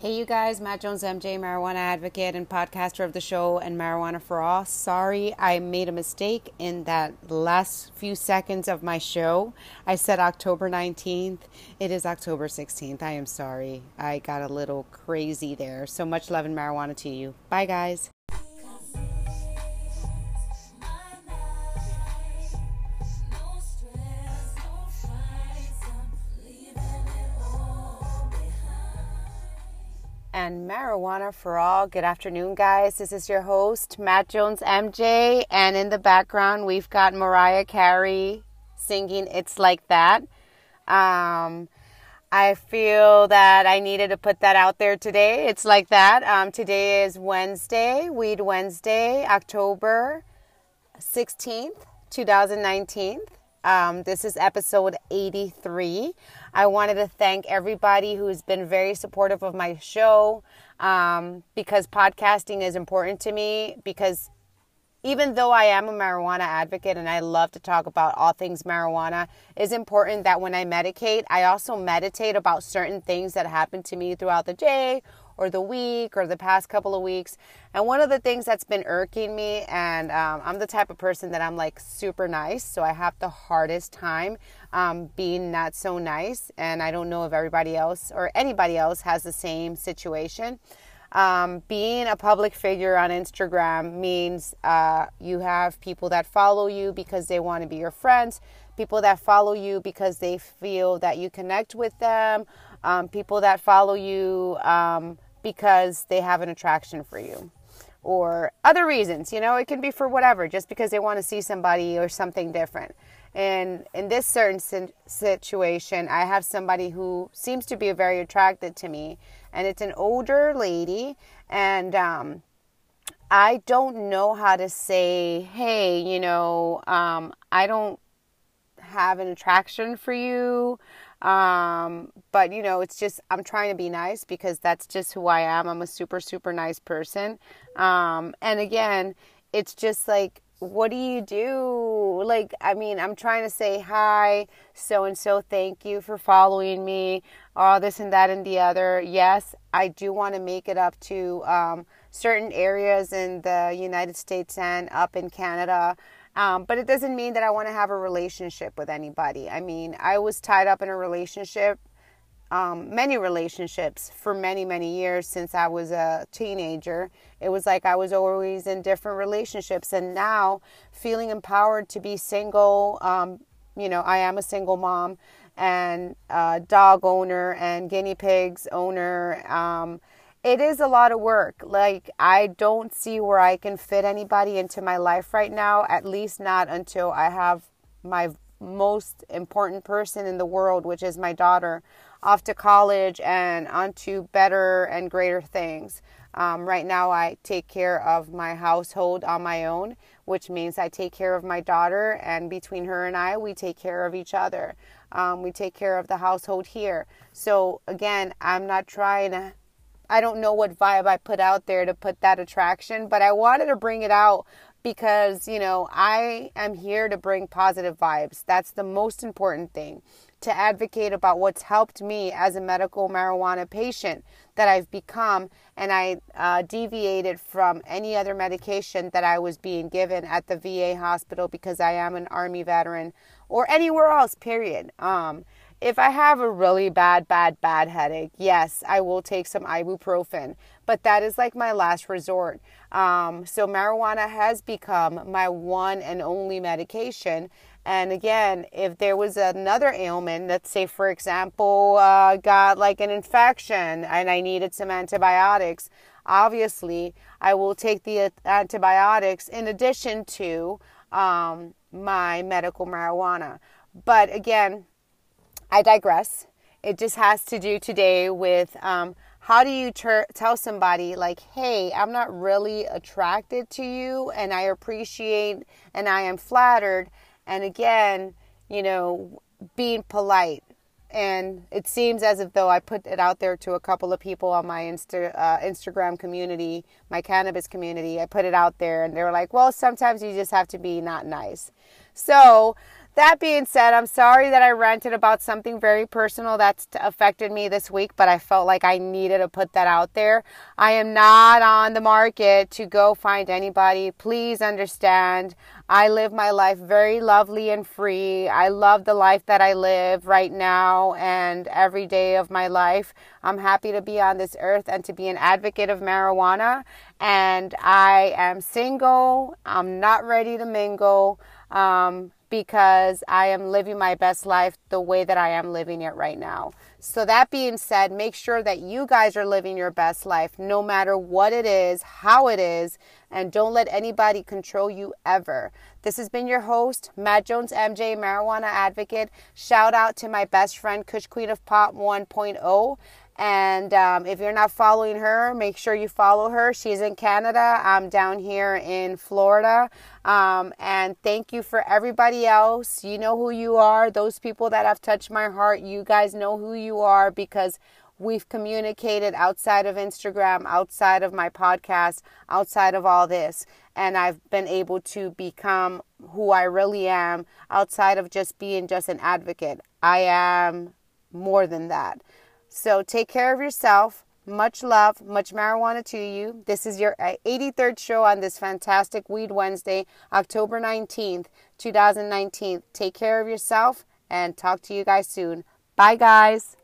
Hey, you guys, Matt Jones, MJ, marijuana advocate and podcaster of the show and Marijuana for All. Sorry, I made a mistake in that last few seconds of my show. I said October 19th. It is October 16th. I am sorry. I got a little crazy there. So much love and marijuana to you. Bye, guys. And marijuana for all. Good afternoon, guys. This is your host, Matt Jones MJ, and in the background, we've got Mariah Carey singing It's Like That. Um, I feel that I needed to put that out there today. It's like that. Um, today is Wednesday, Weed Wednesday, October 16th, 2019. Um, this is episode 83. I wanted to thank everybody who's been very supportive of my show um, because podcasting is important to me. Because even though I am a marijuana advocate and I love to talk about all things marijuana, it's important that when I medicate, I also meditate about certain things that happen to me throughout the day or the week or the past couple of weeks. And one of the things that's been irking me, and um, I'm the type of person that I'm like super nice, so I have the hardest time um, being not so nice. And I don't know if everybody else or anybody else has the same situation. Um, being a public figure on Instagram means uh, you have people that follow you because they want to be your friends, people that follow you because they feel that you connect with them, um, people that follow you um, because they have an attraction for you or other reasons. You know, it can be for whatever, just because they want to see somebody or something different. And in this certain situation, I have somebody who seems to be very attracted to me, and it's an older lady, and um, I don't know how to say, hey, you know, um, I don't have an attraction for you. Um, but you know, it's just I'm trying to be nice because that's just who I am. I'm a super super nice person. Um, and again, it's just like what do you do? Like, I mean, I'm trying to say hi, so and so, thank you for following me, all this and that and the other. Yes, I do want to make it up to um, certain areas in the United States and up in Canada. Um, but it doesn't mean that I want to have a relationship with anybody. I mean, I was tied up in a relationship, um, many relationships for many, many years since I was a teenager. It was like I was always in different relationships. And now, feeling empowered to be single, um, you know, I am a single mom and dog owner and guinea pigs owner. It is a lot of work. Like, I don't see where I can fit anybody into my life right now, at least not until I have my most important person in the world, which is my daughter, off to college and onto better and greater things. Um, right now, I take care of my household on my own, which means I take care of my daughter, and between her and I, we take care of each other. Um, we take care of the household here. So, again, I'm not trying to I don't know what vibe I put out there to put that attraction, but I wanted to bring it out because, you know, I am here to bring positive vibes. That's the most important thing. To advocate about what's helped me as a medical marijuana patient that I've become, and I uh, deviated from any other medication that I was being given at the VA hospital because I am an Army veteran or anywhere else, period. Um, if I have a really bad, bad, bad headache, yes, I will take some ibuprofen, but that is like my last resort. Um, so, marijuana has become my one and only medication. And again, if there was another ailment, let's say, for example, uh, got like an infection and I needed some antibiotics, obviously I will take the antibiotics in addition to um, my medical marijuana. But again, I digress. It just has to do today with um, how do you ter- tell somebody, like, hey, I'm not really attracted to you and I appreciate and I am flattered. And again, you know, being polite. And it seems as if though I put it out there to a couple of people on my Insta, uh, Instagram community, my cannabis community. I put it out there and they were like, well, sometimes you just have to be not nice. So that being said, I'm sorry that I ranted about something very personal that's affected me this week, but I felt like I needed to put that out there. I am not on the market to go find anybody. Please understand. I live my life very lovely and free. I love the life that I live right now and every day of my life. I'm happy to be on this earth and to be an advocate of marijuana. And I am single. I'm not ready to mingle um, because I am living my best life the way that I am living it right now. So, that being said, make sure that you guys are living your best life no matter what it is, how it is, and don't let anybody control you ever. This has been your host, Matt Jones, MJ, marijuana advocate. Shout out to my best friend, Kush Queen of Pop 1.0. And um, if you're not following her, make sure you follow her. She's in Canada. I'm down here in Florida. Um, and thank you for everybody else. You know who you are. Those people that have touched my heart, you guys know who you are because we've communicated outside of Instagram, outside of my podcast, outside of all this. And I've been able to become who I really am outside of just being just an advocate. I am more than that. So take care of yourself. Much love, much marijuana to you. This is your 83rd uh, show on this fantastic Weed Wednesday, October 19th, 2019. Take care of yourself and talk to you guys soon. Bye, guys.